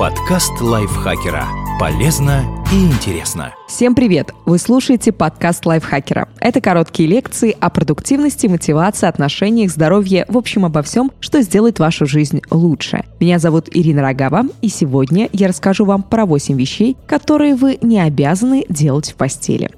Подкаст лайфхакера. Полезно и интересно. Всем привет! Вы слушаете подкаст лайфхакера. Это короткие лекции о продуктивности, мотивации, отношениях, здоровье, в общем, обо всем, что сделает вашу жизнь лучше. Меня зовут Ирина Рогава, и сегодня я расскажу вам про 8 вещей, которые вы не обязаны делать в постели.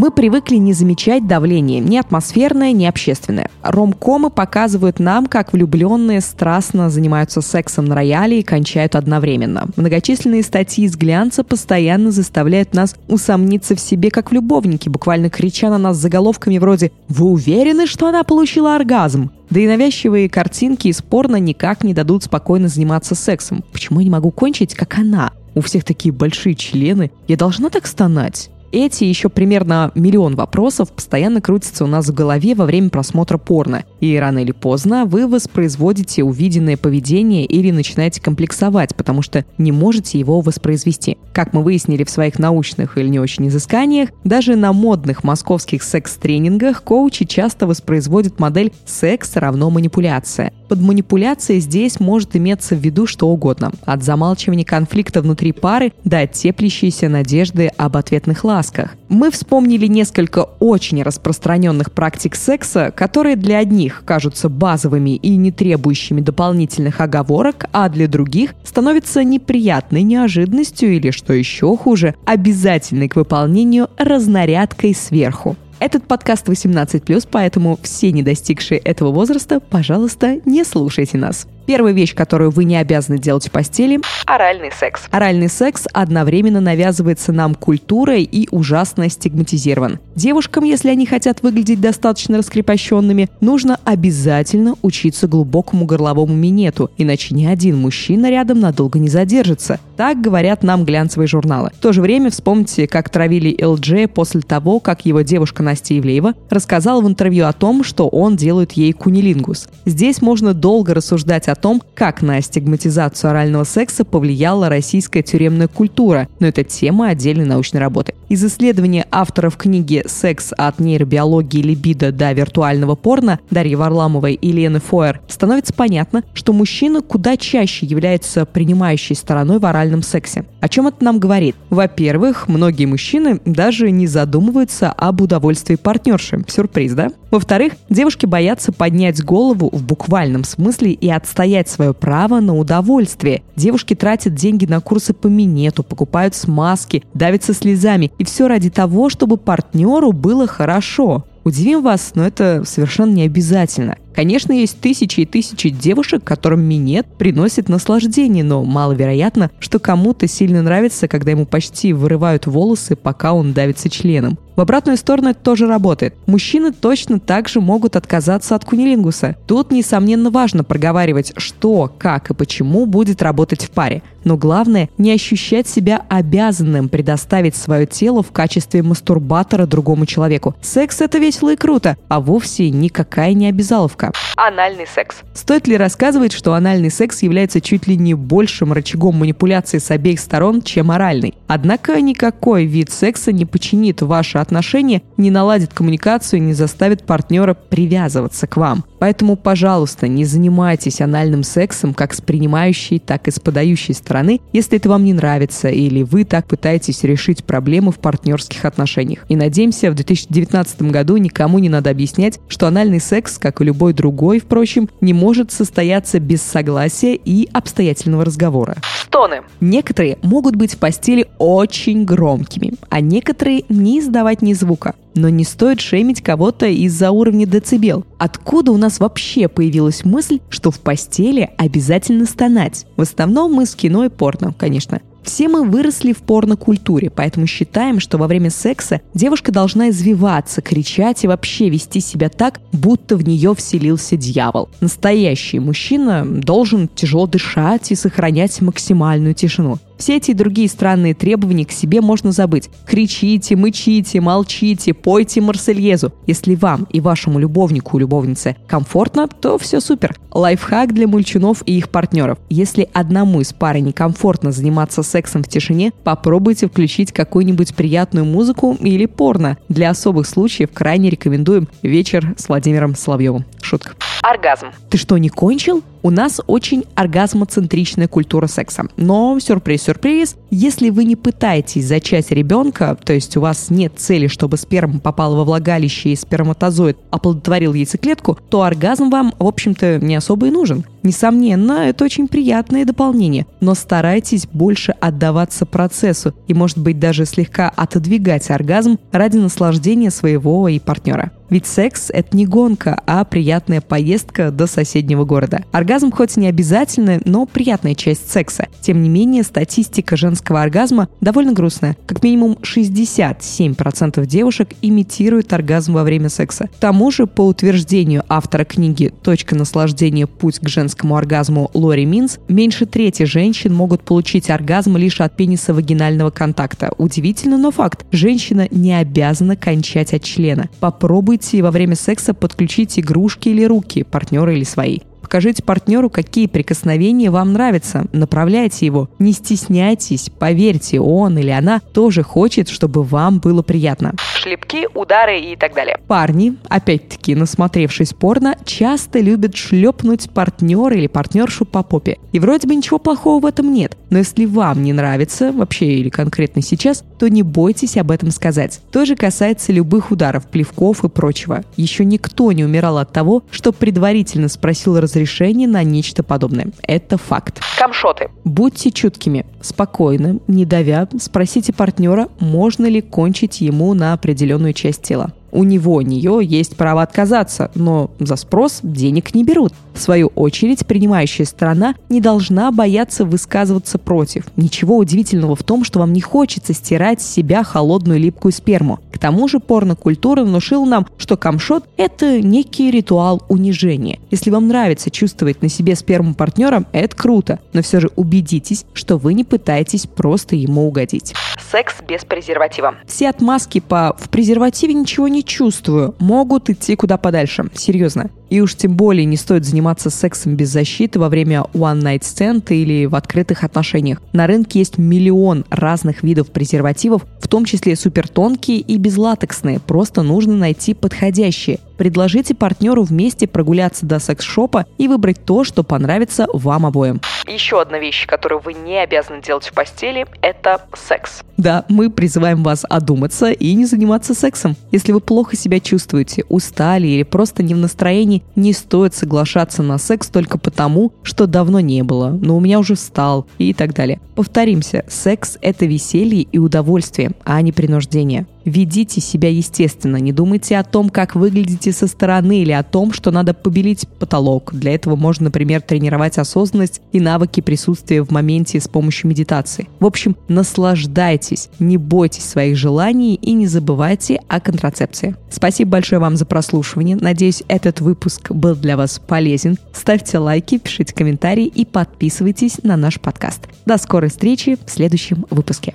Мы привыкли не замечать давление, ни атмосферное, ни общественное. Ромкомы показывают нам, как влюбленные страстно занимаются сексом на рояле и кончают одновременно. Многочисленные статьи из глянца постоянно заставляют нас усомниться в себе как в любовнике, буквально крича на нас заголовками вроде «Вы уверены, что она получила оргазм?» Да и навязчивые картинки из порно никак не дадут спокойно заниматься сексом. Почему я не могу кончить, как она? У всех такие большие члены. Я должна так стонать? Эти еще примерно миллион вопросов постоянно крутятся у нас в голове во время просмотра порно. И рано или поздно вы воспроизводите увиденное поведение или начинаете комплексовать, потому что не можете его воспроизвести. Как мы выяснили в своих научных или не очень изысканиях, даже на модных московских секс-тренингах коучи часто воспроизводят модель «секс равно манипуляция». Под манипуляцией здесь может иметься в виду что угодно. От замалчивания конфликта внутри пары до теплящейся надежды об ответных ласках. Мы вспомнили несколько очень распространенных практик секса, которые для одних кажутся базовыми и не требующими дополнительных оговорок, а для других становятся неприятной неожиданностью или, что еще хуже, обязательной к выполнению разнарядкой сверху. Этот подкаст 18+, поэтому все не достигшие этого возраста, пожалуйста, не слушайте нас. Первая вещь, которую вы не обязаны делать в постели – оральный секс. Оральный секс одновременно навязывается нам культурой и ужасно стигматизирован. Девушкам, если они хотят выглядеть достаточно раскрепощенными, нужно обязательно учиться глубокому горловому минету, иначе ни один мужчина рядом надолго не задержится. Так говорят нам глянцевые журналы. В то же время вспомните, как травили ЛДЖ после того, как его девушка Настя Ивлеева рассказала в интервью о том, что он делает ей кунилингус. Здесь можно долго рассуждать о том, как на стигматизацию орального секса повлияла российская тюремная культура, но это тема отдельной научной работы. Из исследования авторов книги «Секс от нейробиологии либидо до виртуального порно» Дарьи Варламовой и Лены Фойер становится понятно, что мужчина куда чаще является принимающей стороной в оральном сексе. О чем это нам говорит? Во-первых, многие мужчины даже не задумываются об удовольствии партнерши. Сюрприз, да? Во-вторых, девушки боятся поднять голову в буквальном смысле и отстоять свое право на удовольствие. Девушки тратят деньги на курсы по минету, покупают смазки, давятся слезами и все ради того, чтобы партнеру было хорошо. Удивим вас, но это совершенно не обязательно. Конечно, есть тысячи и тысячи девушек, которым минет приносит наслаждение, но маловероятно, что кому-то сильно нравится, когда ему почти вырывают волосы, пока он давится членом. В обратную сторону это тоже работает. Мужчины точно так же могут отказаться от кунилингуса. Тут, несомненно, важно проговаривать, что, как и почему будет работать в паре. Но главное – не ощущать себя обязанным предоставить свое тело в качестве мастурбатора другому человеку. Секс – это весело и круто, а вовсе никакая не обязаловка. Анальный секс. Стоит ли рассказывать, что анальный секс является чуть ли не большим рычагом манипуляции с обеих сторон, чем оральный? Однако никакой вид секса не починит ваши отношения не наладит коммуникацию и не заставит партнера привязываться к вам. Поэтому, пожалуйста, не занимайтесь анальным сексом как с принимающей, так и с подающей стороны, если это вам не нравится или вы так пытаетесь решить проблемы в партнерских отношениях. И надеемся, в 2019 году никому не надо объяснять, что анальный секс, как и любой другой, впрочем, не может состояться без согласия и обстоятельного разговора. Стоны. Некоторые могут быть в постели очень громкими, а некоторые не издавать издавать ни звука. Но не стоит шемить кого-то из-за уровня децибел. Откуда у нас вообще появилась мысль, что в постели обязательно стонать? В основном мы с кино и порно, конечно. Все мы выросли в порнокультуре, поэтому считаем, что во время секса девушка должна извиваться, кричать и вообще вести себя так, будто в нее вселился дьявол. Настоящий мужчина должен тяжело дышать и сохранять максимальную тишину. Все эти другие странные требования к себе можно забыть. Кричите, мычите, молчите, пойте Марсельезу. Если вам и вашему любовнику, любовнице комфортно, то все супер. Лайфхак для мульчунов и их партнеров. Если одному из пары некомфортно заниматься сексом в тишине, попробуйте включить какую-нибудь приятную музыку или порно. Для особых случаев крайне рекомендуем вечер с Владимиром Соловьевым. Шутка. Оргазм. Ты что, не кончил? У нас очень оргазмоцентричная культура секса. Но, сюрприз-сюрприз, если вы не пытаетесь зачать ребенка, то есть у вас нет цели, чтобы сперма попала во влагалище и сперматозоид оплодотворил яйцеклетку, то оргазм вам, в общем-то, не особо и нужен. Несомненно, это очень приятное дополнение, но старайтесь больше отдаваться процессу и, может быть, даже слегка отодвигать оргазм ради наслаждения своего и партнера. Ведь секс — это не гонка, а приятная поездка до соседнего города. Оргазм хоть и не обязательная, но приятная часть секса. Тем не менее, статистика женского оргазма довольно грустная. Как минимум 67% девушек имитируют оргазм во время секса. К тому же, по утверждению автора книги «Точка наслаждения. Путь к женскому оргазму» Лори Минс, меньше трети женщин могут получить оргазм лишь от пениса вагинального контакта. Удивительно, но факт. Женщина не обязана кончать от члена. Попробуйте Попробуйте во время секса подключить игрушки или руки, партнера или свои. Покажите партнеру, какие прикосновения вам нравятся. Направляйте его. Не стесняйтесь. Поверьте, он или она тоже хочет, чтобы вам было приятно. Шлепки, удары и так далее. Парни, опять-таки, насмотревшись порно, часто любят шлепнуть партнера или партнершу по попе. И вроде бы ничего плохого в этом нет. Но если вам не нравится, вообще или конкретно сейчас, то не бойтесь об этом сказать. То же касается любых ударов, плевков и прочего. Еще никто не умирал от того, что предварительно спросил разрешения разрешение на нечто подобное. Это факт. Камшоты. Будьте чуткими, спокойно, не давя, спросите партнера, можно ли кончить ему на определенную часть тела. У него, нее есть право отказаться, но за спрос денег не берут. В свою очередь, принимающая сторона не должна бояться высказываться против. Ничего удивительного в том, что вам не хочется стирать с себя холодную липкую сперму. К тому же порнокультура внушила нам, что камшот – это некий ритуал унижения. Если вам нравится чувствовать на себе сперму партнера, это круто, но все же убедитесь, что вы не пытаетесь просто ему угодить. Секс без презерватива. Все отмазки по «в презервативе ничего не чувствую» могут идти куда подальше. Серьезно. И уж тем более не стоит заниматься сексом без защиты во время one-night stand или в открытых отношениях. На рынке есть миллион разных видов презервативов, в том числе супертонкие и безлатексные. Просто нужно найти подходящие. Предложите партнеру вместе прогуляться до секс-шопа и выбрать то, что понравится вам обоим. Еще одна вещь, которую вы не обязаны делать в постели, это секс. Да, мы призываем вас одуматься и не заниматься сексом. Если вы плохо себя чувствуете, устали или просто не в настроении, не стоит соглашаться на секс только потому, что давно не было, но у меня уже встал и так далее. Повторимся, секс – это веселье и удовольствие, а не принуждение. Ведите себя естественно, не думайте о том, как выглядите со стороны или о том, что надо побелить потолок. Для этого можно, например, тренировать осознанность и навыки присутствия в моменте с помощью медитации. В общем, наслаждайтесь, не бойтесь своих желаний и не забывайте о контрацепции. Спасибо большое вам за прослушивание. Надеюсь, этот выпуск был для вас полезен. Ставьте лайки, пишите комментарии и подписывайтесь на наш подкаст. До скорой встречи в следующем выпуске.